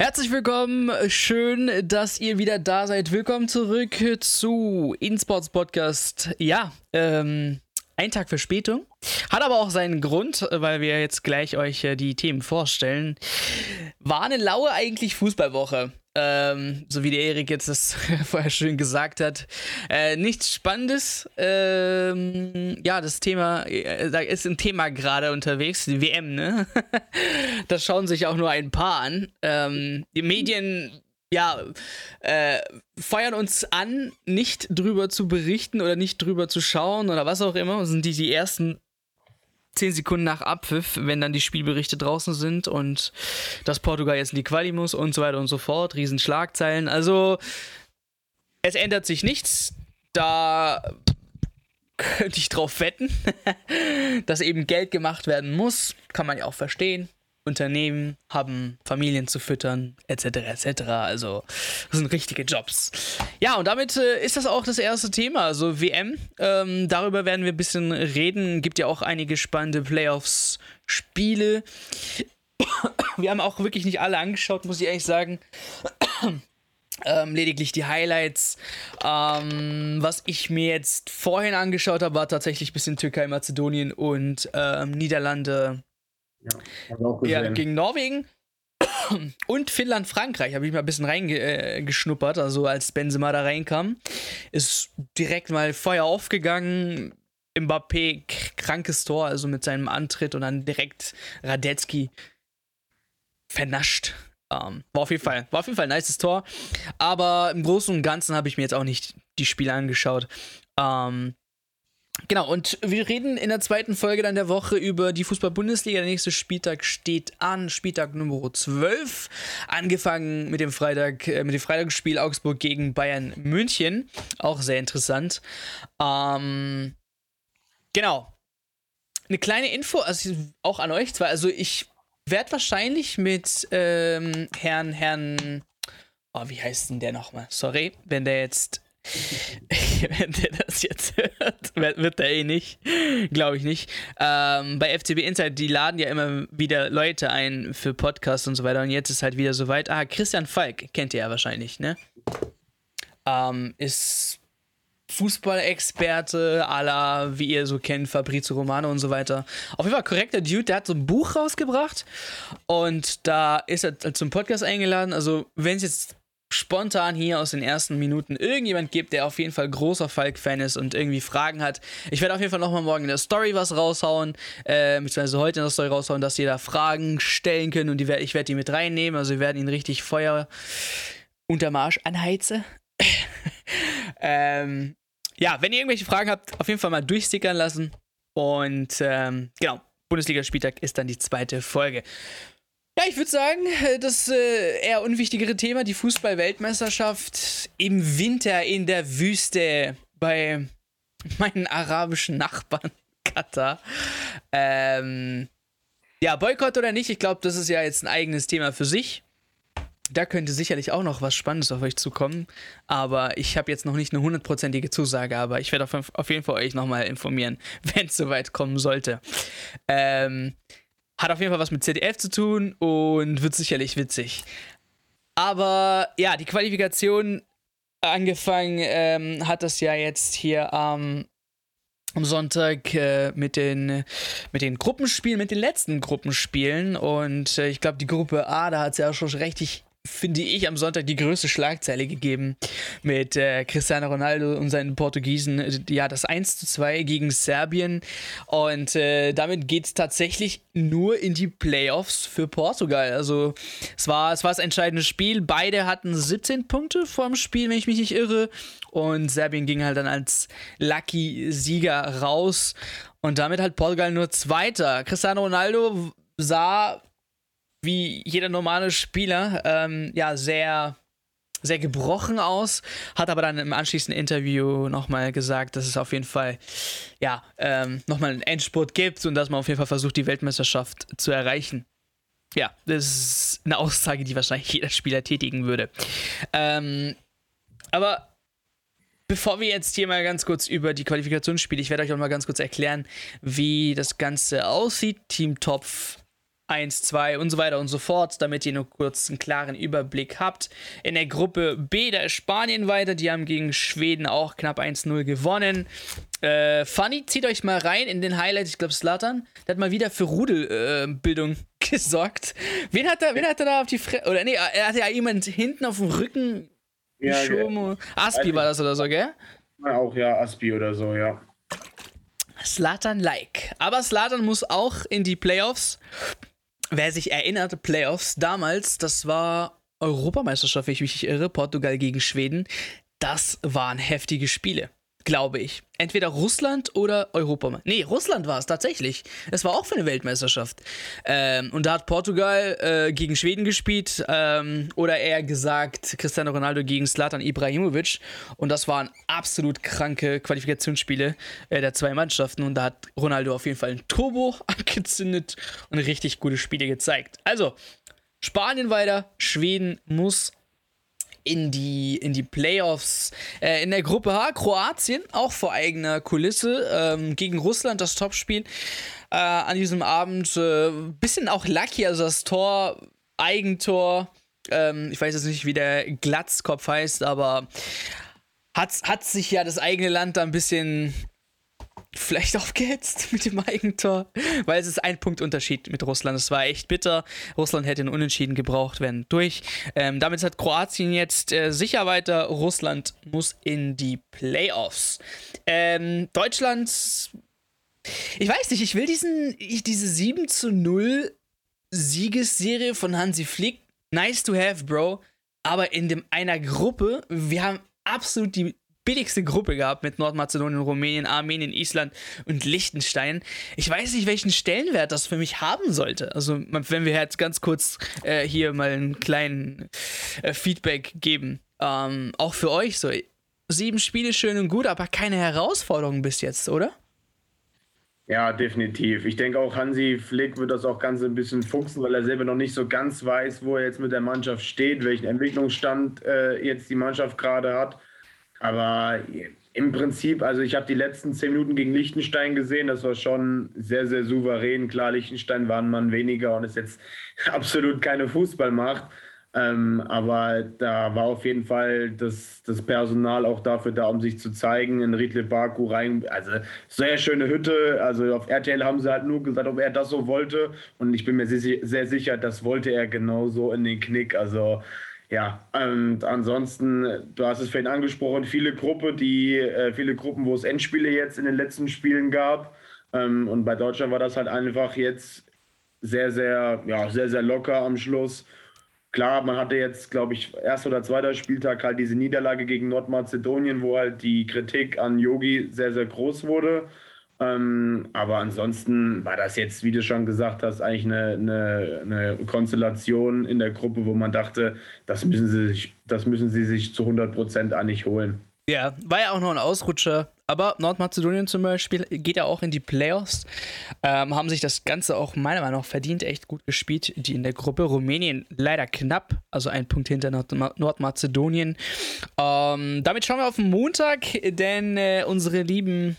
Herzlich willkommen, schön, dass ihr wieder da seid. Willkommen zurück zu InSports Podcast. Ja, ähm, ein Tag Verspätung. Hat aber auch seinen Grund, weil wir jetzt gleich euch äh, die Themen vorstellen. War eine laue eigentlich Fußballwoche. Ähm, so wie der Erik jetzt das vorher schön gesagt hat. Äh, nichts Spannendes. Ähm, ja, das Thema, äh, da ist ein Thema gerade unterwegs, die WM, ne? das schauen sich auch nur ein paar an. Ähm, die Medien ja, äh, feuern uns an, nicht drüber zu berichten oder nicht drüber zu schauen oder was auch immer. Sind die, die ersten zehn Sekunden nach Abpfiff, wenn dann die Spielberichte draußen sind und dass Portugal jetzt in die Quali muss und so weiter und so fort. Riesenschlagzeilen. Also, es ändert sich nichts. Da könnte ich drauf wetten, dass eben Geld gemacht werden muss. Kann man ja auch verstehen. Unternehmen haben Familien zu füttern, etc. etc. Also, das sind richtige Jobs. Ja, und damit äh, ist das auch das erste Thema, also WM. Ähm, darüber werden wir ein bisschen reden. Gibt ja auch einige spannende Playoffs-Spiele. Wir haben auch wirklich nicht alle angeschaut, muss ich ehrlich sagen. Ähm, lediglich die Highlights. Ähm, was ich mir jetzt vorhin angeschaut habe, war tatsächlich ein bisschen Türkei, Mazedonien und ähm, Niederlande, ja, ja gegen Norwegen. Und Finnland, Frankreich habe ich mal ein bisschen reingeschnuppert, äh, also als Benzema da reinkam. Ist direkt mal Feuer aufgegangen. Mbappé, krankes Tor, also mit seinem Antritt und dann direkt Radetzky vernascht. Um, war auf jeden Fall, war auf jeden Fall ein nices Tor. Aber im Großen und Ganzen habe ich mir jetzt auch nicht die Spiele angeschaut. Um, Genau, und wir reden in der zweiten Folge dann der Woche über die Fußball-Bundesliga. Der nächste Spieltag steht an, Spieltag Nummer 12. Angefangen mit dem Freitag, äh, mit dem Freitagsspiel Augsburg gegen Bayern München. Auch sehr interessant. Ähm, genau. Eine kleine Info, also auch an euch zwei. Also ich werde wahrscheinlich mit ähm, Herrn, Herrn, oh, wie heißt denn der nochmal? Sorry, wenn der jetzt Wenn der das jetzt hört, wird der eh nicht. Glaube ich nicht. Ähm, bei FCB Insight, die laden ja immer wieder Leute ein für Podcasts und so weiter. Und jetzt ist halt wieder soweit. Ah, Christian Falk, kennt ihr ja wahrscheinlich, ne? Ähm, ist Fußballexperte, la, wie ihr so kennt, Fabrizio Romano und so weiter. Auf jeden Fall korrekter Dude, der hat so ein Buch rausgebracht und da ist er zum Podcast eingeladen. Also, wenn es jetzt spontan hier aus den ersten Minuten irgendjemand gibt, der auf jeden Fall großer Falk-Fan ist und irgendwie Fragen hat. Ich werde auf jeden Fall nochmal morgen in der Story was raushauen, äh, beziehungsweise heute in der Story raushauen, dass ihr da Fragen stellen könnt und die, ich werde die mit reinnehmen. Also wir werden ihn richtig Feuer unter Marsch anheizen. ähm, ja, wenn ihr irgendwelche Fragen habt, auf jeden Fall mal durchstickern lassen. Und ähm, genau, Bundesligaspieltag ist dann die zweite Folge. Ja, ich würde sagen, äh, das äh, eher unwichtigere Thema, die Fußball-Weltmeisterschaft im Winter in der Wüste bei meinen arabischen Nachbarn Katar. Ähm, ja, Boykott oder nicht, ich glaube, das ist ja jetzt ein eigenes Thema für sich. Da könnte sicherlich auch noch was Spannendes auf euch zukommen. Aber ich habe jetzt noch nicht eine hundertprozentige Zusage, aber ich werde auf, auf, jeden Fall euch nochmal informieren, wenn es soweit kommen sollte. Ähm, hat auf jeden Fall was mit ZDF zu tun und wird sicherlich witzig. Aber ja, die Qualifikation angefangen ähm, hat das ja jetzt hier ähm, am Sonntag äh, mit, den, mit den Gruppenspielen, mit den letzten Gruppenspielen. Und äh, ich glaube, die Gruppe A, da hat es ja schon richtig finde ich, am Sonntag die größte Schlagzeile gegeben mit äh, Cristiano Ronaldo und seinen Portugiesen. Ja, das 1 zu 2 gegen Serbien. Und äh, damit geht es tatsächlich nur in die Playoffs für Portugal. Also es war, es war das entscheidende Spiel. Beide hatten 17 Punkte vorm Spiel, wenn ich mich nicht irre. Und Serbien ging halt dann als Lucky-Sieger raus. Und damit halt Portugal nur Zweiter. Cristiano Ronaldo sah wie jeder normale Spieler, ähm, ja, sehr, sehr gebrochen aus, hat aber dann im anschließenden Interview nochmal gesagt, dass es auf jeden Fall, ja, ähm, nochmal einen Endspurt gibt und dass man auf jeden Fall versucht, die Weltmeisterschaft zu erreichen. Ja, das ist eine Aussage, die wahrscheinlich jeder Spieler tätigen würde. Ähm, aber Bevor wir jetzt hier mal ganz kurz über die Qualifikationsspiele, ich werde euch auch mal ganz kurz erklären, wie das Ganze aussieht. Team Topf 1, 2 und so weiter und so fort, damit ihr nur kurz einen klaren Überblick habt. In der Gruppe B, da ist Spanien weiter, die haben gegen Schweden auch knapp 1-0 gewonnen. Äh, Funny, zieht euch mal rein in den Highlight, ich glaube Slattern, der hat mal wieder für Rudelbildung äh, gesorgt. Wen hat er, wen hat er da auf die Fresse, oder nee, er hatte ja jemand hinten auf dem Rücken ja, geschoben. Aspi war das oder so, gell? Auch ja, Aspi oder so, ja. Slatan-like. Aber Slatan muss auch in die Playoffs. Wer sich erinnert, Playoffs damals, das war Europameisterschaft, wenn ich mich nicht irre, Portugal gegen Schweden. Das waren heftige Spiele glaube ich. Entweder Russland oder Europa. Nee, Russland war es tatsächlich. Es war auch für eine Weltmeisterschaft. Ähm, und da hat Portugal äh, gegen Schweden gespielt. Ähm, oder eher gesagt, Cristiano Ronaldo gegen Slatan Ibrahimovic. Und das waren absolut kranke Qualifikationsspiele äh, der zwei Mannschaften. Und da hat Ronaldo auf jeden Fall ein Turbo angezündet und richtig gute Spiele gezeigt. Also, Spanien weiter, Schweden muss in die, in die Playoffs. Äh, in der Gruppe H, Kroatien, auch vor eigener Kulisse, ähm, gegen Russland das Topspiel äh, an diesem Abend. Äh, bisschen auch lucky, also das Tor, Eigentor. Ähm, ich weiß jetzt nicht, wie der Glatzkopf heißt, aber hat, hat sich ja das eigene Land da ein bisschen vielleicht aufgehetzt mit dem Eigentor, weil es ist ein Punkt Unterschied mit Russland. Es war echt bitter. Russland hätte einen Unentschieden gebraucht, werden durch. Ähm, damit hat Kroatien jetzt äh, sicher weiter. Russland muss in die Playoffs. Ähm, Deutschland, ich weiß nicht, ich will diesen, ich, diese 7 zu 0 Siegesserie von Hansi Flick, nice to have, Bro. Aber in dem, einer Gruppe, wir haben absolut die billigste Gruppe gehabt mit Nordmazedonien, Rumänien, Armenien, Island und Liechtenstein. Ich weiß nicht, welchen Stellenwert das für mich haben sollte. Also, wenn wir jetzt ganz kurz äh, hier mal einen kleinen äh, Feedback geben. Ähm, auch für euch so. Sieben Spiele schön und gut, aber keine Herausforderung bis jetzt, oder? Ja, definitiv. Ich denke auch, Hansi Flick wird das auch ganz ein bisschen fuchsen, weil er selber noch nicht so ganz weiß, wo er jetzt mit der Mannschaft steht, welchen Entwicklungsstand äh, jetzt die Mannschaft gerade hat. Aber im Prinzip, also ich habe die letzten zehn Minuten gegen Liechtenstein gesehen, das war schon sehr, sehr souverän. Klar, Liechtenstein war ein Mann weniger und ist jetzt absolut keine Fußballmacht. Ähm, aber da war auf jeden Fall das, das Personal auch dafür da, um sich zu zeigen. In Riedle Baku rein, also sehr schöne Hütte. Also auf RTL haben sie halt nur gesagt, ob er das so wollte. Und ich bin mir sehr, sehr sicher, das wollte er genauso in den Knick. Also ja, und ansonsten, du hast es vorhin angesprochen, viele Gruppe, die, äh, viele Gruppen, wo es Endspiele jetzt in den letzten Spielen gab. Ähm, und bei Deutschland war das halt einfach jetzt sehr, sehr, ja, sehr, sehr locker am Schluss. Klar, man hatte jetzt, glaube ich, erster oder zweiter Spieltag halt diese Niederlage gegen Nordmazedonien, wo halt die Kritik an Yogi sehr, sehr groß wurde. Ähm, aber ansonsten war das jetzt, wie du schon gesagt hast, eigentlich eine, eine, eine, Konstellation in der Gruppe, wo man dachte, das müssen sie sich, das müssen sie sich zu 100 Prozent eigentlich holen. Ja, war ja auch noch ein Ausrutscher aber Nordmazedonien zum Beispiel geht ja auch in die Playoffs. Ähm, haben sich das Ganze auch meiner Meinung nach verdient, echt gut gespielt. Die in der Gruppe. Rumänien leider knapp, also ein Punkt hinter Nord Nordmazedonien. Ähm, damit schauen wir auf den Montag, denn äh, unsere Lieben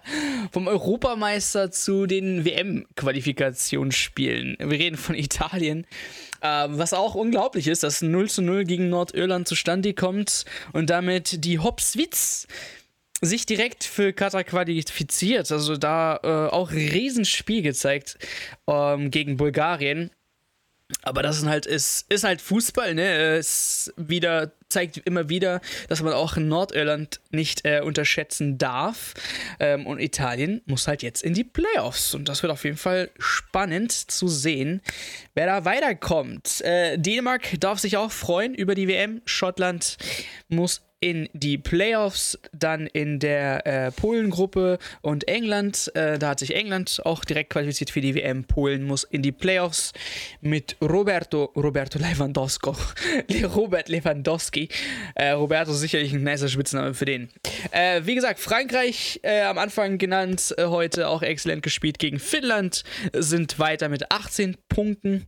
vom Europameister zu den WM-Qualifikationsspielen. Wir reden von Italien. Ähm, was auch unglaublich ist, dass 0 zu 0 gegen Nordirland zustande kommt und damit die Hopswitz sich direkt für Katar qualifiziert. Also da äh, auch Riesenspiel gezeigt ähm, gegen Bulgarien. Aber das ist halt, ist, ist halt Fußball, ne? Es wieder, zeigt immer wieder, dass man auch Nordirland nicht äh, unterschätzen darf. Ähm, und Italien muss halt jetzt in die Playoffs. Und das wird auf jeden Fall spannend zu sehen, wer da weiterkommt. Äh, Dänemark darf sich auch freuen über die WM. Schottland muss in die Playoffs, dann in der äh, Polen-Gruppe und England. Äh, da hat sich England auch direkt qualifiziert für die WM. Polen muss in die Playoffs mit Roberto, Roberto Lewandowski, Robert Lewandowski. Äh, Roberto sicherlich ein nicer Spitzname für den. Äh, wie gesagt, Frankreich äh, am Anfang genannt, äh, heute auch exzellent gespielt gegen Finnland, sind weiter mit 18 Punkten.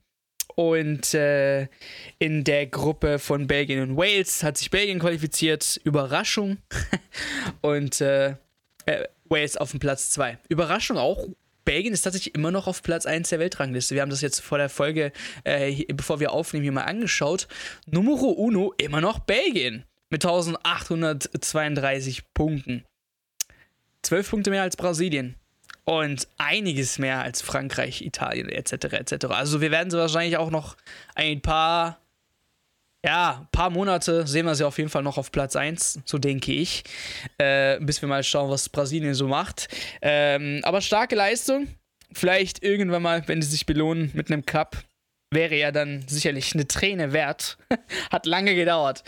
Und äh, in der Gruppe von Belgien und Wales hat sich Belgien qualifiziert. Überraschung. und äh, äh, Wales auf dem Platz 2. Überraschung auch Belgien ist tatsächlich immer noch auf Platz 1 der Weltrangliste. Wir haben das jetzt vor der Folge, äh, bevor wir aufnehmen, hier mal angeschaut. Numero uno immer noch Belgien mit 1832 Punkten. 12 Punkte mehr als Brasilien. Und einiges mehr als Frankreich, Italien etc. etc. Also wir werden sie wahrscheinlich auch noch ein paar ja, paar Monate sehen wir sie auf jeden Fall noch auf Platz 1, so denke ich. Äh, bis wir mal schauen, was Brasilien so macht. Ähm, aber starke Leistung. Vielleicht irgendwann mal, wenn sie sich belohnen mit einem Cup, wäre ja dann sicherlich eine Träne wert. Hat lange gedauert.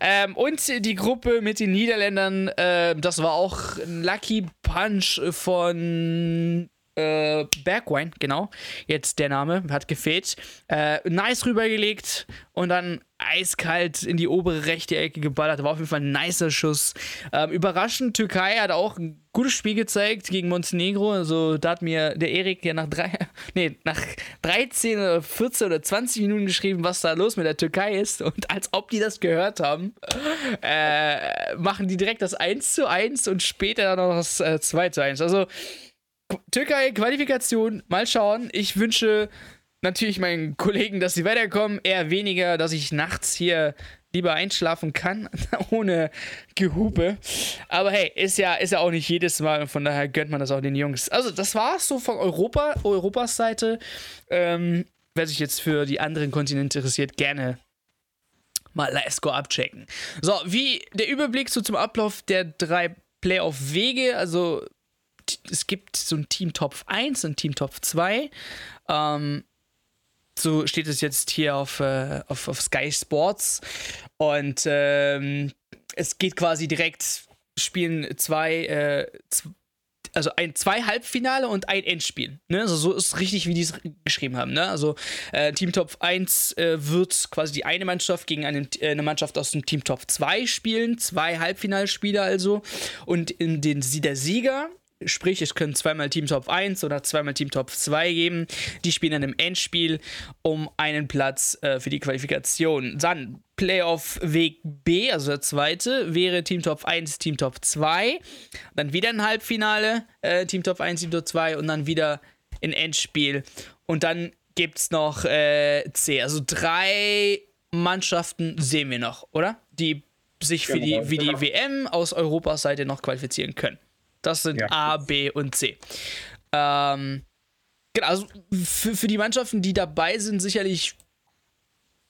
Ähm, und die Gruppe mit den Niederländern, äh, das war auch ein Lucky Punch von äh, Bergwine, genau. Jetzt der Name, hat gefehlt. Äh, nice rübergelegt und dann eiskalt in die obere rechte Ecke geballert. War auf jeden Fall ein nicer Schuss. Ähm, überraschend, Türkei hat auch ein gutes Spiel gezeigt gegen Montenegro. Also da hat mir der Erik ja nach, drei, nee, nach 13 oder 14 oder 20 Minuten geschrieben, was da los mit der Türkei ist. Und als ob die das gehört haben, äh, machen die direkt das 1 zu 1 und später noch das äh, 2 zu 1. Also Türkei, Qualifikation, mal schauen. Ich wünsche natürlich meinen Kollegen, dass sie weiterkommen. Eher weniger, dass ich nachts hier lieber einschlafen kann, ohne Gehupe. Aber hey, ist ja, ist ja auch nicht jedes Mal und von daher gönnt man das auch den Jungs. Also, das war's so von Europa, Europas Seite. Ähm, wer sich jetzt für die anderen Kontinente interessiert, gerne mal Livescore abchecken. So, wie der Überblick so zum Ablauf der drei Playoff-Wege, also es gibt so ein Team Top 1 und Team Top 2. Ähm, so steht es jetzt hier auf, äh, auf, auf Sky Sports. Und ähm, es geht quasi direkt, spielen zwei, äh, also ein zwei Halbfinale und ein Endspiel. Ne? Also so ist richtig, wie die es geschrieben haben. Ne? Also äh, Team Top 1 äh, wird quasi die eine Mannschaft gegen eine, äh, eine Mannschaft aus dem Team Top 2 spielen, zwei Halbfinalspiele also. Und in den der Sieger Sprich, es können zweimal Team Top 1 oder zweimal Team Top 2 geben. Die spielen dann im Endspiel um einen Platz äh, für die Qualifikation. Dann Playoff Weg B, also der zweite, wäre Team Top 1, Team Top 2. Dann wieder ein Halbfinale, äh, Team Top 1, Team Top 2 und dann wieder ein Endspiel. Und dann gibt es noch äh, C. Also drei Mannschaften sehen wir noch, oder? Die sich für die, für die WM aus Europas Seite noch qualifizieren können. Das sind ja. A, B und C. Ähm, genau, also für, für die Mannschaften, die dabei sind, sicherlich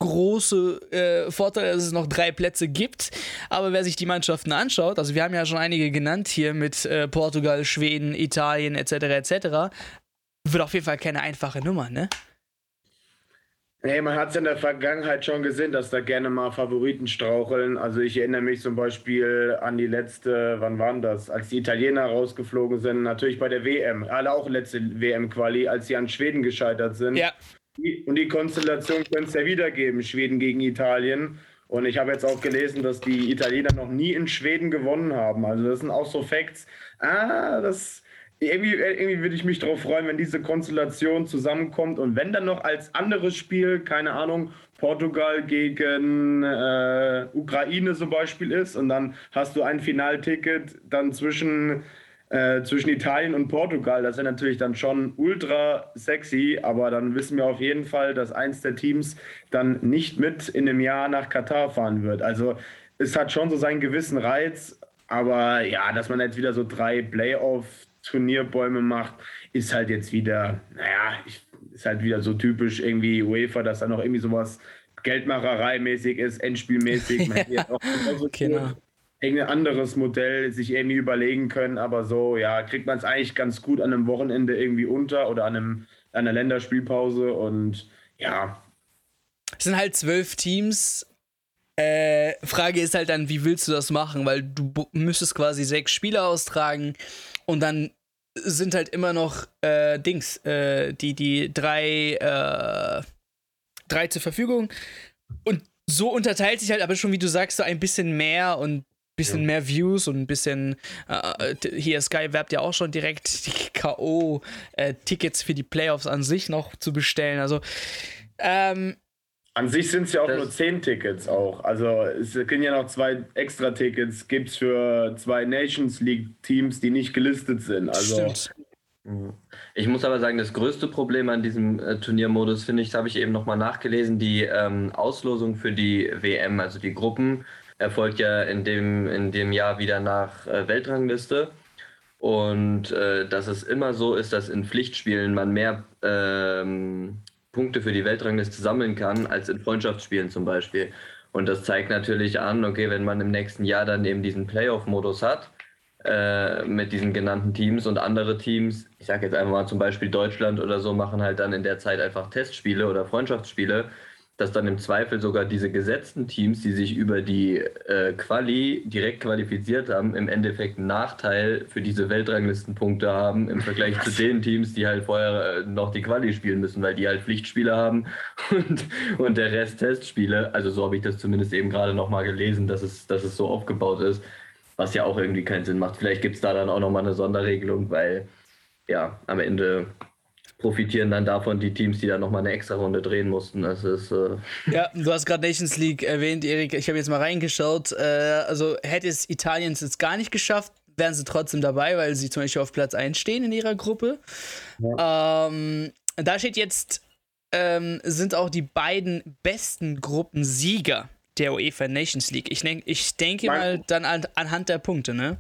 große äh, Vorteile, dass es noch drei Plätze gibt. Aber wer sich die Mannschaften anschaut, also wir haben ja schon einige genannt hier mit äh, Portugal, Schweden, Italien etc. etc., wird auf jeden Fall keine einfache Nummer, ne? Nee, man hat es in der Vergangenheit schon gesehen, dass da gerne mal Favoriten straucheln. Also ich erinnere mich zum Beispiel an die letzte, wann waren das, als die Italiener rausgeflogen sind, natürlich bei der WM, alle auch letzte WM-Quali, als sie an Schweden gescheitert sind. Ja. Und die Konstellation könnte es ja wieder geben, Schweden gegen Italien. Und ich habe jetzt auch gelesen, dass die Italiener noch nie in Schweden gewonnen haben. Also das sind auch so Facts. Ah, das irgendwie, irgendwie würde ich mich darauf freuen, wenn diese Konstellation zusammenkommt und wenn dann noch als anderes Spiel, keine Ahnung, Portugal gegen äh, Ukraine zum Beispiel ist und dann hast du ein Finalticket dann zwischen, äh, zwischen Italien und Portugal. Das wäre natürlich dann schon ultra sexy, aber dann wissen wir auf jeden Fall, dass eins der Teams dann nicht mit in einem Jahr nach Katar fahren wird. Also es hat schon so seinen gewissen Reiz, aber ja, dass man jetzt wieder so drei Playoff Turnierbäume macht, ist halt jetzt wieder, naja, ist halt wieder so typisch irgendwie UEFA, dass da noch irgendwie sowas Geldmacherei-mäßig ist, Endspielmäßig. Man hätte auch so genau. irgendein anderes Modell sich irgendwie überlegen können, aber so, ja, kriegt man es eigentlich ganz gut an einem Wochenende irgendwie unter oder an, einem, an einer Länderspielpause und ja. Es sind halt zwölf Teams. Äh, Frage ist halt dann, wie willst du das machen? Weil du müsstest quasi sechs Spieler austragen und dann sind halt immer noch äh, Dings, äh, die, die drei, äh, drei zur Verfügung. Und so unterteilt sich halt aber schon, wie du sagst, so ein bisschen mehr und ein bisschen ja. mehr Views und ein bisschen. Äh, hier, Sky werbt ja auch schon direkt die K.O.-Tickets äh, für die Playoffs an sich noch zu bestellen. Also, ähm, an sich sind es ja auch das nur zehn Tickets auch. Also es gibt ja noch zwei extra Tickets, gibt es für zwei Nations League Teams, die nicht gelistet sind. Also stimmt. Ich muss aber sagen, das größte Problem an diesem äh, Turniermodus, finde ich, das habe ich eben nochmal nachgelesen, die ähm, Auslosung für die WM, also die Gruppen, erfolgt ja in dem, in dem Jahr wieder nach äh, Weltrangliste. Und äh, dass es immer so ist, dass in Pflichtspielen man mehr ähm, Punkte für die Weltrangliste sammeln kann, als in Freundschaftsspielen zum Beispiel. Und das zeigt natürlich an, okay, wenn man im nächsten Jahr dann eben diesen Playoff-Modus hat, äh, mit diesen genannten Teams und andere Teams, ich sage jetzt einfach mal zum Beispiel Deutschland oder so, machen halt dann in der Zeit einfach Testspiele oder Freundschaftsspiele dass dann im Zweifel sogar diese gesetzten Teams, die sich über die äh, Quali direkt qualifiziert haben, im Endeffekt einen Nachteil für diese Weltranglistenpunkte haben im Vergleich zu den Teams, die halt vorher äh, noch die Quali spielen müssen, weil die halt Pflichtspiele haben und, und der Rest Testspiele. Also so habe ich das zumindest eben gerade nochmal gelesen, dass es, dass es so aufgebaut ist, was ja auch irgendwie keinen Sinn macht. Vielleicht gibt es da dann auch nochmal eine Sonderregelung, weil ja, am Ende profitieren dann davon die Teams, die dann nochmal eine extra Runde drehen mussten. Das ist. Äh ja, du hast gerade Nations League erwähnt, Erik. Ich habe jetzt mal reingeschaut. Äh, also hätte es Italien jetzt gar nicht geschafft, wären sie trotzdem dabei, weil sie zum Beispiel auf Platz 1 stehen in ihrer Gruppe. Ja. Ähm, da steht jetzt, ähm, sind auch die beiden besten Gruppensieger der UEFA Nations League. Ich, denk, ich denke mal dann an, anhand der Punkte, ne?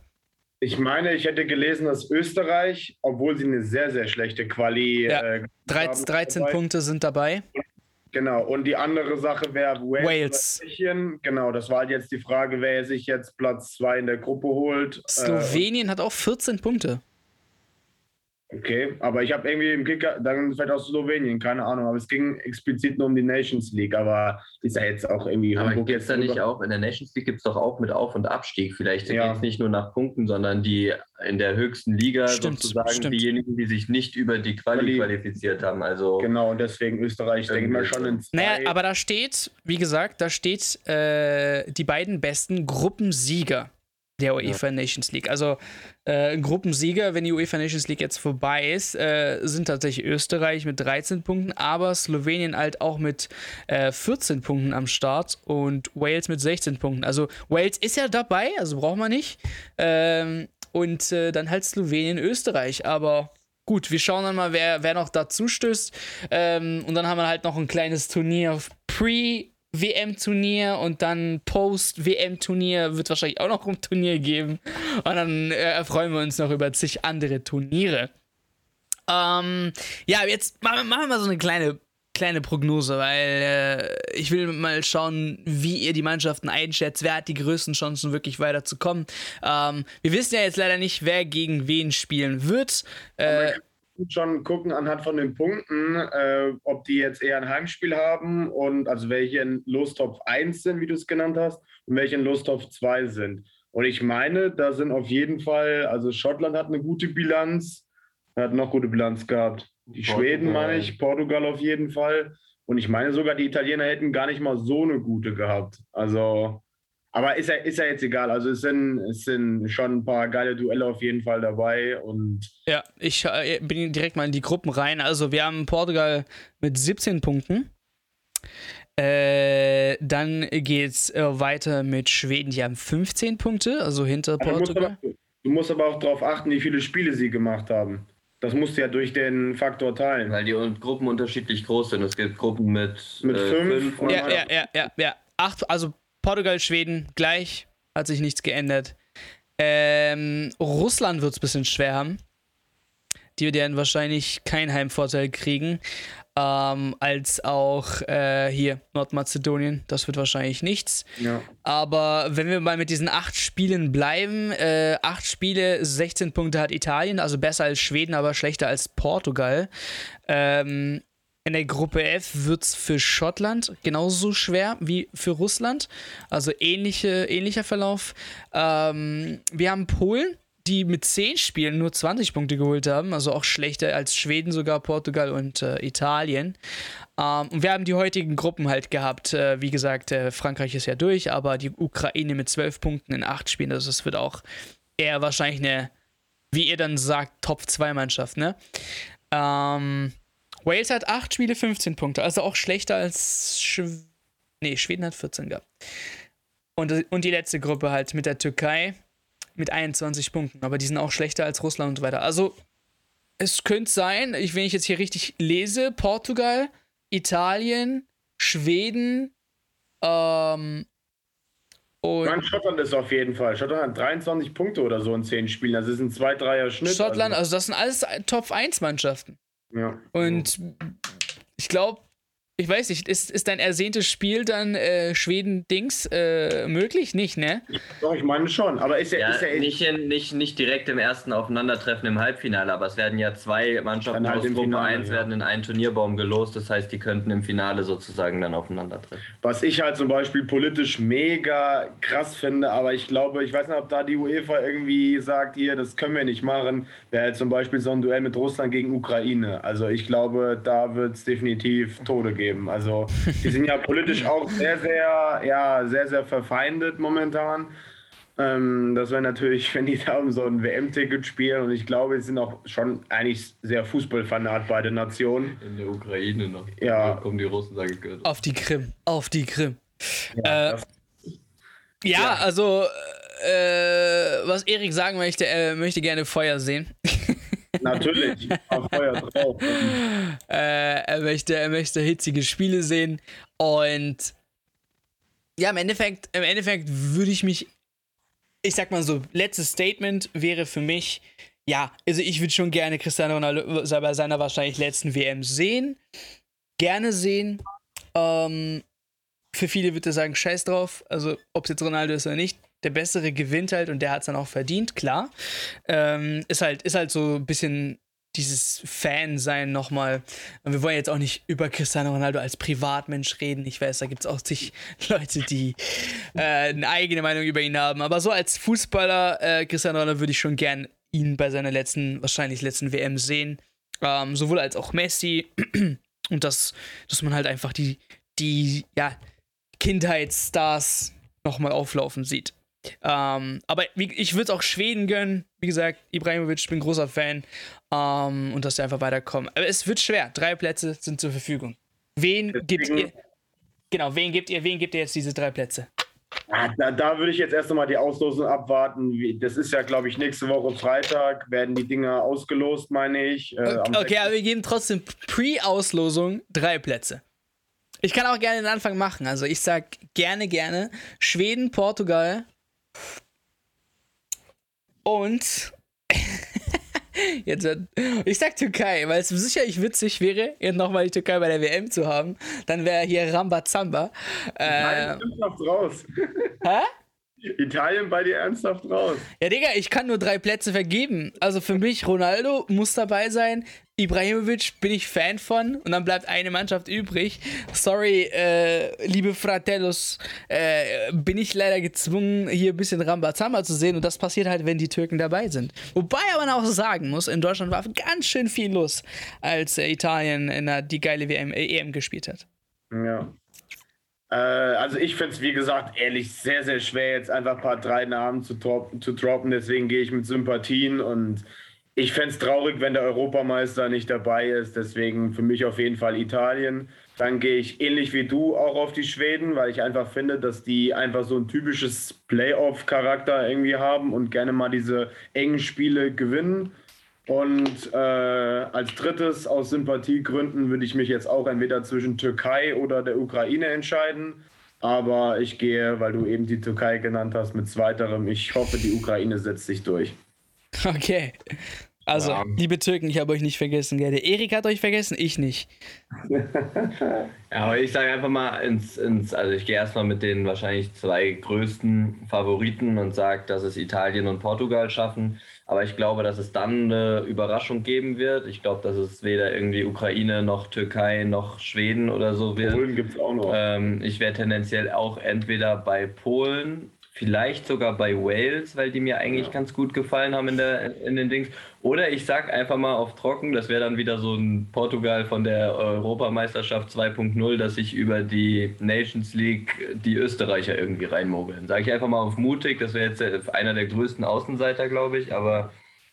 Ich meine, ich hätte gelesen, dass Österreich, obwohl sie eine sehr, sehr schlechte Quali. Ja, äh, 13, 13 dabei. Punkte sind dabei. Genau, und die andere Sache wäre Wales. Wales. Genau, das war halt jetzt die Frage, wer sich jetzt Platz 2 in der Gruppe holt. Slowenien äh, hat auch 14 Punkte. Okay, aber ich habe irgendwie im Kicker, dann vielleicht aus Slowenien, keine Ahnung, aber es ging explizit nur um die Nations League, aber ist ja jetzt auch irgendwie. Aber gibt es da nicht auch, in der Nations League gibt es doch auch mit Auf- und Abstieg. Vielleicht ja. geht es nicht nur nach Punkten, sondern die in der höchsten Liga stimmt, sozusagen stimmt. diejenigen, die sich nicht über die Quali qualifiziert haben. Also genau, und deswegen Österreich, denke ich mal schon in zwei. Naja, aber da steht, wie gesagt, da steht äh, die beiden besten Gruppensieger der UEFA ja. Nations League. Also äh, Gruppensieger, wenn die UEFA Nations League jetzt vorbei ist, äh, sind tatsächlich Österreich mit 13 Punkten, aber Slowenien halt auch mit äh, 14 Punkten am Start und Wales mit 16 Punkten. Also Wales ist ja dabei, also braucht man nicht. Ähm, und äh, dann halt Slowenien, Österreich, aber gut, wir schauen dann mal, wer, wer noch dazu stößt. Ähm, und dann haben wir halt noch ein kleines Turnier Pre- WM-Turnier und dann Post-WM-Turnier wird wahrscheinlich auch noch ein Turnier geben. Und dann äh, erfreuen wir uns noch über zig andere Turniere. Ähm, ja, jetzt machen, wir mal so eine kleine, kleine Prognose, weil äh, ich will mal schauen, wie ihr die Mannschaften einschätzt. Wer hat die größten Chancen, wirklich weiterzukommen? Ähm, wir wissen ja jetzt leider nicht, wer gegen wen spielen wird. Äh, schon gucken anhand von den Punkten, äh, ob die jetzt eher ein Heimspiel haben und also welche in Lostopf 1 sind, wie du es genannt hast, und welche in Lostopf 2 sind. Und ich meine, da sind auf jeden Fall, also Schottland hat eine gute Bilanz, hat noch gute Bilanz gehabt. Die Portugal. Schweden meine ich, Portugal auf jeden Fall. Und ich meine sogar, die Italiener hätten gar nicht mal so eine gute gehabt. Also aber ist ja, ist ja jetzt egal. Also es sind, es sind schon ein paar geile Duelle auf jeden Fall dabei. Und ja, ich äh, bin direkt mal in die Gruppen rein. Also wir haben Portugal mit 17 Punkten. Äh, dann geht's äh, weiter mit Schweden, die haben 15 Punkte, also hinter also Portugal. Du musst, aber, du musst aber auch darauf achten, wie viele Spiele sie gemacht haben. Das musst du ja durch den Faktor teilen. Weil die Gruppen unterschiedlich groß sind. Es gibt Gruppen mit, mit äh, fünf. fünf ja, ja, ja, ja, ja. Acht, also Portugal, Schweden gleich, hat sich nichts geändert. Ähm, Russland wird es ein bisschen schwer haben. Die werden wahrscheinlich keinen Heimvorteil kriegen. Ähm, als auch äh, hier Nordmazedonien. Das wird wahrscheinlich nichts. Ja. Aber wenn wir mal mit diesen acht Spielen bleiben, äh, acht Spiele, 16 Punkte hat Italien, also besser als Schweden, aber schlechter als Portugal. Ähm, in der Gruppe F wird es für Schottland genauso schwer wie für Russland. Also ähnliche, ähnlicher Verlauf. Ähm, wir haben Polen, die mit 10 Spielen nur 20 Punkte geholt haben. Also auch schlechter als Schweden, sogar Portugal und äh, Italien. Ähm, und wir haben die heutigen Gruppen halt gehabt. Äh, wie gesagt, äh, Frankreich ist ja durch, aber die Ukraine mit 12 Punkten in 8 Spielen. Also es wird auch eher wahrscheinlich eine, wie ihr dann sagt, Top-2-Mannschaft, ne? Ähm. Wales hat 8 Spiele, 15 Punkte. Also auch schlechter als. Sch nee, Schweden hat 14 gehabt. Und, und die letzte Gruppe halt mit der Türkei mit 21 Punkten. Aber die sind auch schlechter als Russland und so weiter. Also es könnte sein, ich, wenn ich jetzt hier richtig lese, Portugal, Italien, Schweden, ähm, und Nein, Schottland ist auf jeden Fall. Schottland hat 23 Punkte oder so in 10 Spielen. Das ist ein 2-3er-Schnitt. Schottland, also. also das sind alles Top-1-Mannschaften. Ja. Und ich glaube, ich weiß nicht, ist, ist dein ersehntes Spiel dann äh, Schweden-Dings äh, möglich? Nicht, ne? Doch, ich meine schon. Aber ist ja, ja, ist ja nicht, in, nicht, nicht direkt im ersten Aufeinandertreffen im Halbfinale, aber es werden ja zwei Mannschaften halt aus Gruppe Finale, 1 ja. werden in einen Turnierbaum gelost. Das heißt, die könnten im Finale sozusagen dann aufeinandertreffen. Was ich halt zum Beispiel politisch mega krass finde, aber ich glaube, ich weiß nicht, ob da die UEFA irgendwie sagt, hier, das können wir nicht machen, wäre halt zum Beispiel so ein Duell mit Russland gegen Ukraine. Also ich glaube, da wird es definitiv Tode geben geben. Also die sind ja politisch auch sehr, sehr, ja, sehr, sehr verfeindet momentan. Ähm, das wäre natürlich, wenn die da um so ein WM-Ticket spielen und ich glaube, sie sind auch schon eigentlich sehr Fußballfanat beide Nationen. In der Ukraine noch. Ja. Da kommen die Russen, sage ich Auf die Krim, auf die Krim. Ja, äh, ja, ja. also äh, was Erik sagen möchte, er möchte gerne Feuer sehen. Natürlich, auf Feuer drauf. Äh, er, möchte, er möchte hitzige Spiele sehen. Und ja, im Endeffekt, im Endeffekt würde ich mich, ich sag mal so, letztes Statement wäre für mich, ja, also ich würde schon gerne Cristiano Ronaldo bei seiner wahrscheinlich letzten WM sehen. Gerne sehen. Ähm, für viele würde er sagen, scheiß drauf. Also, ob es jetzt Ronaldo ist oder nicht der Bessere gewinnt halt und der hat es dann auch verdient, klar. Ähm, ist, halt, ist halt so ein bisschen dieses Fan-Sein nochmal. Und wir wollen jetzt auch nicht über Cristiano Ronaldo als Privatmensch reden. Ich weiß, da gibt es auch zig Leute, die äh, eine eigene Meinung über ihn haben. Aber so als Fußballer, äh, Cristiano Ronaldo würde ich schon gern ihn bei seiner letzten, wahrscheinlich letzten WM sehen. Ähm, sowohl als auch Messi. Und das, dass man halt einfach die, die, ja, Kindheitsstars nochmal auflaufen sieht. Ähm, aber wie, ich würde es auch Schweden gönnen. Wie gesagt, Ibrahimovic, ich bin großer Fan. Ähm, und dass sie einfach weiterkommen. Aber es wird schwer. Drei Plätze sind zur Verfügung. Wen Deswegen, gibt ihr? Genau, wen gibt ihr, wen gibt ihr jetzt diese drei Plätze? Da, da würde ich jetzt erst einmal die Auslosung abwarten. Das ist ja, glaube ich, nächste Woche Freitag werden die Dinger ausgelost, meine ich. Äh, okay, aber wir geben trotzdem Pre-Auslosung drei Plätze. Ich kann auch gerne den Anfang machen. Also ich sag gerne, gerne Schweden, Portugal, und jetzt, ich sag Türkei, weil es sicherlich witzig wäre, jetzt nochmal die Türkei bei der WM zu haben. Dann wäre hier Rambazamba. Äh, raus. Hä? Italien bei dir ernsthaft raus. Ja, Digga, ich kann nur drei Plätze vergeben. Also für mich, Ronaldo muss dabei sein. Ibrahimovic bin ich Fan von und dann bleibt eine Mannschaft übrig. Sorry, äh, liebe Fratellos, äh, bin ich leider gezwungen, hier ein bisschen Rambazamba zu sehen und das passiert halt, wenn die Türken dabei sind. Wobei man auch sagen muss, in Deutschland war ganz schön viel los, als äh, Italien in der, die geile WM, äh, EM gespielt hat. Ja. Äh, also ich finde es, wie gesagt, ehrlich sehr, sehr schwer, jetzt einfach ein paar drei Namen zu, zu droppen. Deswegen gehe ich mit Sympathien und ich fände es traurig, wenn der Europameister nicht dabei ist. Deswegen für mich auf jeden Fall Italien. Dann gehe ich ähnlich wie du auch auf die Schweden, weil ich einfach finde, dass die einfach so ein typisches Playoff-Charakter irgendwie haben und gerne mal diese engen Spiele gewinnen. Und äh, als drittes, aus Sympathiegründen, würde ich mich jetzt auch entweder zwischen Türkei oder der Ukraine entscheiden. Aber ich gehe, weil du eben die Türkei genannt hast, mit zweiterem. Ich hoffe, die Ukraine setzt sich durch. Okay. Also, ja. liebe Türken, ich habe euch nicht vergessen, gell? Der Erik hat euch vergessen, ich nicht. ja, aber ich sage einfach mal ins, ins also ich gehe erstmal mit den wahrscheinlich zwei größten Favoriten und sage, dass es Italien und Portugal schaffen. Aber ich glaube, dass es dann eine Überraschung geben wird. Ich glaube, dass es weder irgendwie Ukraine noch Türkei noch Schweden oder so wird. Polen gibt es auch noch. Ähm, ich wäre tendenziell auch entweder bei Polen Vielleicht sogar bei Wales, weil die mir eigentlich ja. ganz gut gefallen haben in, der, in den Dings. Oder ich sag einfach mal auf trocken, das wäre dann wieder so ein Portugal von der Europameisterschaft 2.0, dass sich über die Nations League die Österreicher irgendwie reinmogeln. Sage ich einfach mal auf mutig, das wäre jetzt einer der größten Außenseiter, glaube ich, aber.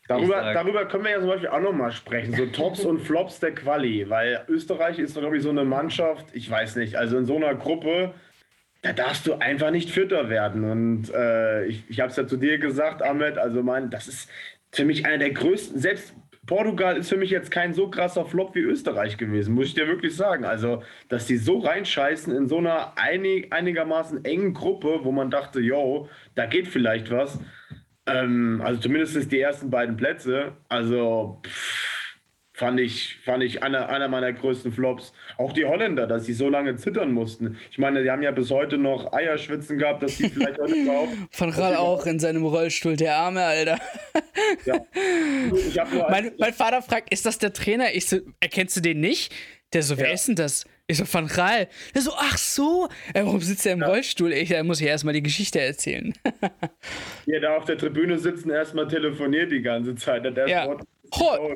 Darüber, sag, darüber können wir ja zum Beispiel auch nochmal sprechen, so Tops und Flops der Quali, weil Österreich ist, glaube ich, so eine Mannschaft, ich weiß nicht, also in so einer Gruppe, da darfst du einfach nicht Fütter werden. Und äh, ich, ich habe es ja zu dir gesagt, Ahmed, also mein, das ist für mich einer der größten, selbst Portugal ist für mich jetzt kein so krasser Flop wie Österreich gewesen, muss ich dir wirklich sagen. Also, dass die so reinscheißen in so einer einig, einigermaßen engen Gruppe, wo man dachte, yo, da geht vielleicht was. Ähm, also zumindest die ersten beiden Plätze. Also, pff, fand ich, fand ich einer, einer meiner größten Flops. Auch die Holländer, dass sie so lange zittern mussten. Ich meine, die haben ja bis heute noch Eierschwitzen gehabt, dass sie vielleicht heute überhaupt. Von Rall auch in seinem Rollstuhl, der Arme, Alter. Ja. mein, mein Vater fragt, ist das der Trainer? Ich so, erkennst du den nicht? Der so, wer ja. ist denn das? Ich so, Van Raal. Der so, ach so. Äh, warum sitzt er im ja. Rollstuhl? Ich, da muss ich erstmal die Geschichte erzählen. ja, da auf der Tribüne sitzen, erstmal telefoniert die ganze Zeit. Der ja. Ho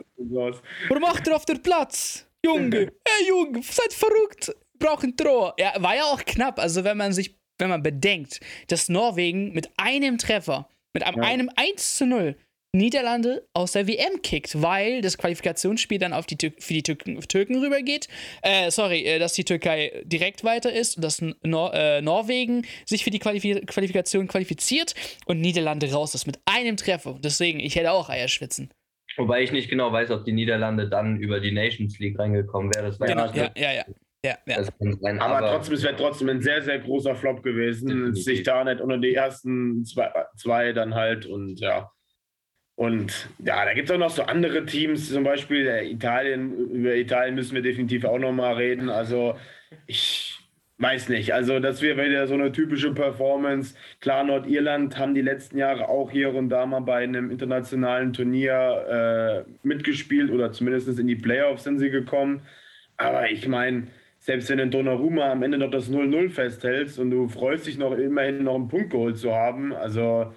Was macht er auf der Platz? Junge, hey Junge, seid verrückt, brauchen Tor. Ja, war ja auch knapp. Also wenn man sich, wenn man bedenkt, dass Norwegen mit einem Treffer, mit einem, ja. einem 1 zu 0 Niederlande aus der WM kickt, weil das Qualifikationsspiel dann auf die für die Türken, Türken rübergeht. Äh, sorry, äh, dass die Türkei direkt weiter ist und dass Nor äh, Norwegen sich für die Qualif Qualifikation qualifiziert und Niederlande raus ist mit einem Treffer. Deswegen, ich hätte auch Eier schwitzen. Wobei ich nicht genau weiß, ob die Niederlande dann über die Nations League reingekommen wäre. Das genau, ja, ja, ja. Ja, ja. Sein, aber, aber, trotzdem, es wäre trotzdem ein sehr, sehr großer Flop gewesen. Sich da nicht unter die ersten zwei, zwei dann halt und ja. Und ja, da gibt es auch noch so andere Teams, zum Beispiel Italien. Über Italien müssen wir definitiv auch nochmal reden. Also ich Weiß nicht. Also, das wäre wieder so eine typische Performance. Klar, Nordirland haben die letzten Jahre auch hier und da mal bei einem internationalen Turnier äh, mitgespielt oder zumindest in die Playoffs sind sie gekommen. Aber ich meine, selbst wenn du in Donnarumma am Ende noch das 0-0 festhältst und du freust dich noch immerhin noch einen Punkt geholt zu haben, also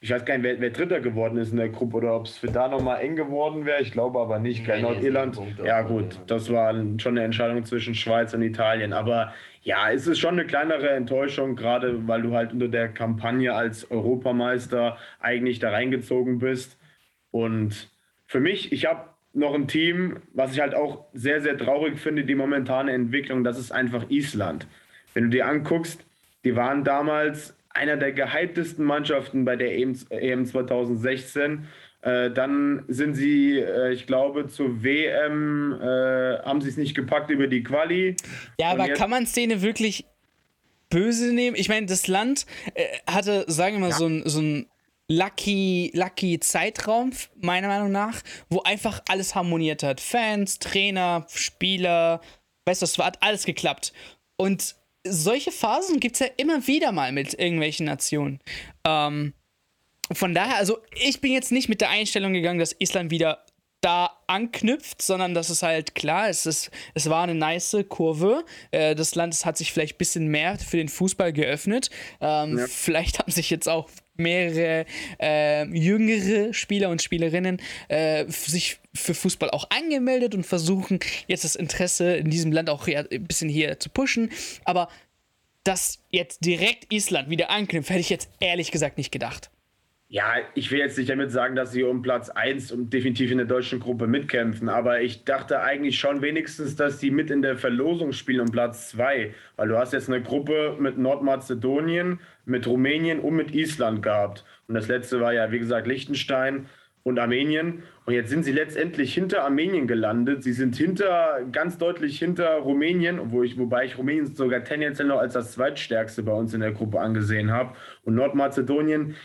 ich weiß gar nicht, wer, wer Dritter geworden ist in der Gruppe oder ob es für da nochmal eng geworden wäre. Ich glaube aber nicht. Kein Nordirland. Ja, gut, das war schon eine Entscheidung zwischen Schweiz und Italien. Aber ja, es ist schon eine kleinere Enttäuschung, gerade weil du halt unter der Kampagne als Europameister eigentlich da reingezogen bist. Und für mich, ich habe noch ein Team, was ich halt auch sehr, sehr traurig finde, die momentane Entwicklung, das ist einfach Island. Wenn du dir anguckst, die waren damals einer der gehyptesten Mannschaften bei der EM 2016. Äh, dann sind sie, äh, ich glaube, zur WM äh, haben sie es nicht gepackt über die Quali. Ja, aber kann man Szene wirklich böse nehmen? Ich meine, das Land äh, hatte, sagen wir mal, ja. so ein, so ein lucky, lucky Zeitraum, meiner Meinung nach, wo einfach alles harmoniert hat. Fans, Trainer, Spieler, weißt du, es hat alles geklappt. Und solche Phasen gibt es ja immer wieder mal mit irgendwelchen Nationen. Ähm, von daher, also ich bin jetzt nicht mit der Einstellung gegangen, dass Island wieder da anknüpft, sondern dass es halt klar ist, es, es war eine nice Kurve. Äh, das Land hat sich vielleicht ein bisschen mehr für den Fußball geöffnet. Ähm, ja. Vielleicht haben sich jetzt auch mehrere äh, jüngere Spieler und Spielerinnen äh, sich für Fußball auch angemeldet und versuchen jetzt das Interesse in diesem Land auch ein bisschen hier zu pushen. Aber dass jetzt direkt Island wieder anknüpft, hätte ich jetzt ehrlich gesagt nicht gedacht. Ja, ich will jetzt nicht damit sagen, dass sie um Platz 1 und definitiv in der deutschen Gruppe mitkämpfen, aber ich dachte eigentlich schon wenigstens, dass sie mit in der Verlosung spielen um Platz 2, weil du hast jetzt eine Gruppe mit Nordmazedonien, mit Rumänien und mit Island gehabt. Und das letzte war ja, wie gesagt, Liechtenstein und Armenien. Und jetzt sind sie letztendlich hinter Armenien gelandet. Sie sind hinter, ganz deutlich hinter Rumänien, wo ich, wobei ich Rumänien sogar tendenziell noch als das zweitstärkste bei uns in der Gruppe angesehen habe. Und Nordmazedonien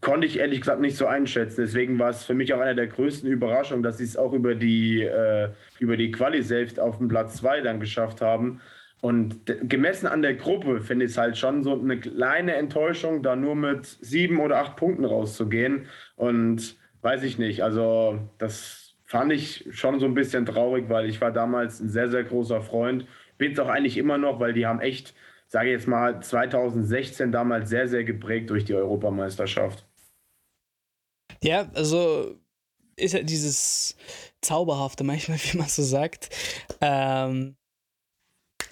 konnte ich ehrlich gesagt nicht so einschätzen. Deswegen war es für mich auch eine der größten Überraschungen, dass sie es auch über die, äh, über die Quali selbst auf den Platz 2 dann geschafft haben. Und gemessen an der Gruppe finde ich es halt schon so eine kleine Enttäuschung, da nur mit sieben oder acht Punkten rauszugehen. Und weiß ich nicht, also das fand ich schon so ein bisschen traurig, weil ich war damals ein sehr, sehr großer Freund. Bin es auch eigentlich immer noch, weil die haben echt sage jetzt mal, 2016 damals sehr, sehr geprägt durch die Europameisterschaft. Ja, also ist ja dieses Zauberhafte manchmal, wie man so sagt. Ähm,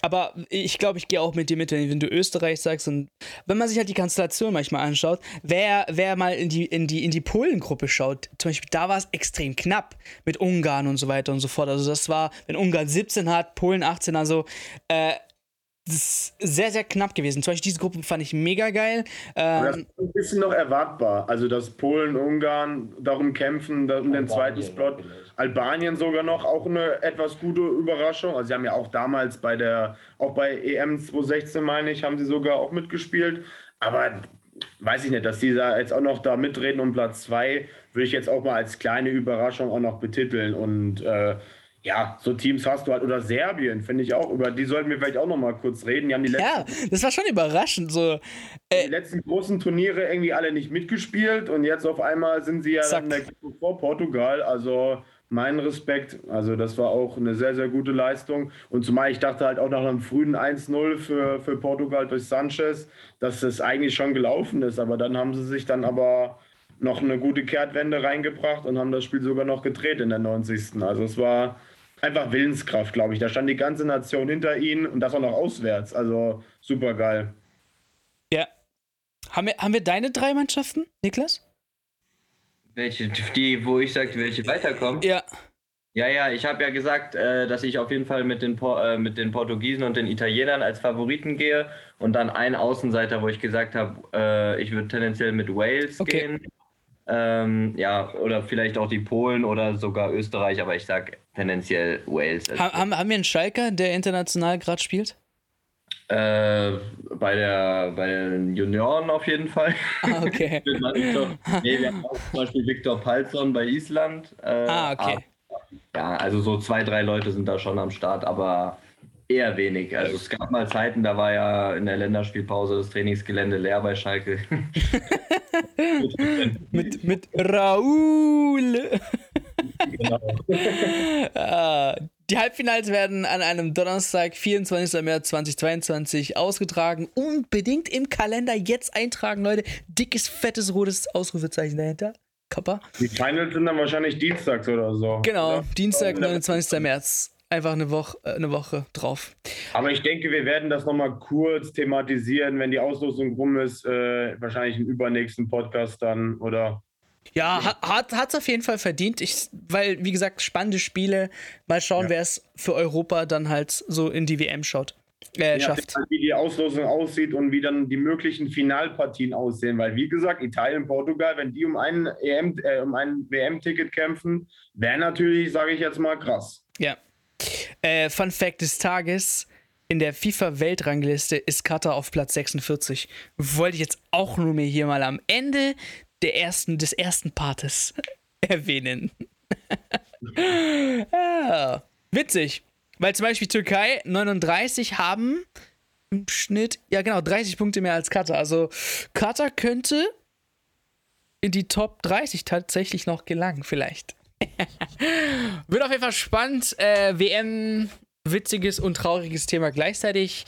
aber ich glaube, ich gehe auch mit dir mit, wenn du Österreich sagst. Und wenn man sich halt die Konstellation manchmal anschaut, wer, wer mal in die, in die, in die Polengruppe schaut, zum Beispiel, da war es extrem knapp mit Ungarn und so weiter und so fort. Also das war, wenn Ungarn 17 hat, Polen 18, also äh, das ist sehr, sehr knapp gewesen. Zum Beispiel diese Gruppe fand ich mega geil. Ähm, das ist ein bisschen noch erwartbar. Also, dass Polen, Ungarn darum kämpfen, um den zweiten Spot. Albanien sogar noch auch eine etwas gute Überraschung. Also, sie haben ja auch damals bei der, auch bei EM 2016, meine ich, haben sie sogar auch mitgespielt. Aber weiß ich nicht, dass die da jetzt auch noch da mitreden um Platz zwei, würde ich jetzt auch mal als kleine Überraschung auch noch betiteln. Und äh, ja, so Teams hast du halt. Oder Serbien, finde ich auch. Über die sollten wir vielleicht auch noch mal kurz reden. Die haben die ja, das war schon überraschend. So, äh, die letzten großen Turniere irgendwie alle nicht mitgespielt und jetzt auf einmal sind sie ja Zack. dann vor Portugal. Also mein Respekt. Also das war auch eine sehr, sehr gute Leistung. Und zumal ich dachte halt auch nach einem frühen 1-0 für, für Portugal durch Sanchez, dass es eigentlich schon gelaufen ist. Aber dann haben sie sich dann aber noch eine gute Kehrtwende reingebracht und haben das Spiel sogar noch gedreht in der 90. Also es war einfach Willenskraft, glaube ich. Da stand die ganze Nation hinter ihnen und das auch noch auswärts. Also super geil. Ja. Haben wir, haben wir deine drei Mannschaften, Niklas? Welche? Die, wo ich sagte, welche weiterkommen? Ja. Ja, ja, ich habe ja gesagt, äh, dass ich auf jeden Fall mit den, äh, mit den Portugiesen und den Italienern als Favoriten gehe und dann ein Außenseiter, wo ich gesagt habe, äh, ich würde tendenziell mit Wales okay. gehen. Ähm, ja, oder vielleicht auch die Polen oder sogar Österreich, aber ich sage tendenziell Wales. Ha haben, haben wir einen Schalker, der international gerade spielt? Äh, bei, der, bei den Junioren auf jeden Fall. Ah, okay. nee, wir haben auch zum Beispiel Viktor Palsson bei Island. Äh, ah, okay. Aber, ja, also so zwei, drei Leute sind da schon am Start, aber eher wenig. Also es gab mal Zeiten, da war ja in der Länderspielpause das Trainingsgelände leer bei Schalke. mit, mit Raoul. genau. ah, die Halbfinals werden an einem Donnerstag, 24. März 2022 ausgetragen. Unbedingt im Kalender jetzt eintragen, Leute. Dickes, fettes, rotes Ausrufezeichen dahinter. Kappa. Die Finals sind dann wahrscheinlich dienstags oder so. Genau, oder? Dienstag, 29. März. Einfach eine Woche, äh, eine Woche drauf. Aber ich denke, wir werden das nochmal kurz thematisieren, wenn die Auslosung rum ist. Äh, wahrscheinlich im übernächsten Podcast dann, oder? Ja, hat es auf jeden Fall verdient. Ich, weil, wie gesagt, spannende Spiele. Mal schauen, ja. wer es für Europa dann halt so in die WM schaut. Äh, ja, schafft. Wie die Auslosung aussieht und wie dann die möglichen Finalpartien aussehen. Weil, wie gesagt, Italien, Portugal, wenn die um ein, EM, äh, um ein WM-Ticket kämpfen, wäre natürlich, sage ich jetzt mal, krass. Ja. Äh, Fun Fact des Tages: In der FIFA-Weltrangliste ist Katar auf Platz 46. Wollte ich jetzt auch nur mir hier mal am Ende der ersten, des ersten Partes erwähnen. ja, witzig. Weil zum Beispiel Türkei 39 haben im Schnitt, ja genau, 30 Punkte mehr als Katar. Also Katar könnte in die Top 30 tatsächlich noch gelangen, vielleicht. Wird auf jeden Fall spannend. Äh, WM, witziges und trauriges Thema gleichzeitig.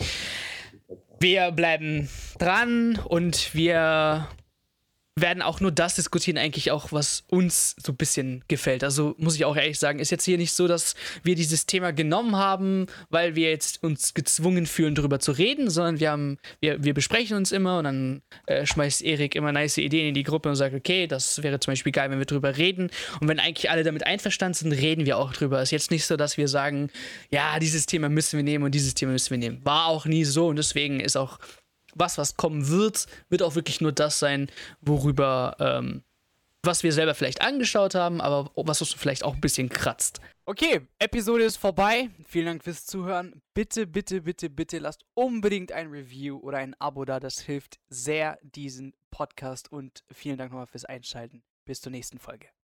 Wir bleiben dran und wir werden auch nur das diskutieren, eigentlich auch, was uns so ein bisschen gefällt. Also muss ich auch ehrlich sagen, ist jetzt hier nicht so, dass wir dieses Thema genommen haben, weil wir jetzt uns gezwungen fühlen, darüber zu reden, sondern wir haben, wir, wir besprechen uns immer und dann äh, schmeißt Erik immer nice Ideen in die Gruppe und sagt, okay, das wäre zum Beispiel geil, wenn wir drüber reden. Und wenn eigentlich alle damit einverstanden sind, reden wir auch drüber. Ist jetzt nicht so, dass wir sagen, ja, dieses Thema müssen wir nehmen und dieses Thema müssen wir nehmen. War auch nie so und deswegen ist auch was, was kommen wird, wird auch wirklich nur das sein, worüber, ähm, was wir selber vielleicht angeschaut haben, aber was uns vielleicht auch ein bisschen kratzt. Okay, Episode ist vorbei. Vielen Dank fürs Zuhören. Bitte, bitte, bitte, bitte lasst unbedingt ein Review oder ein Abo da. Das hilft sehr diesen Podcast und vielen Dank nochmal fürs Einschalten. Bis zur nächsten Folge.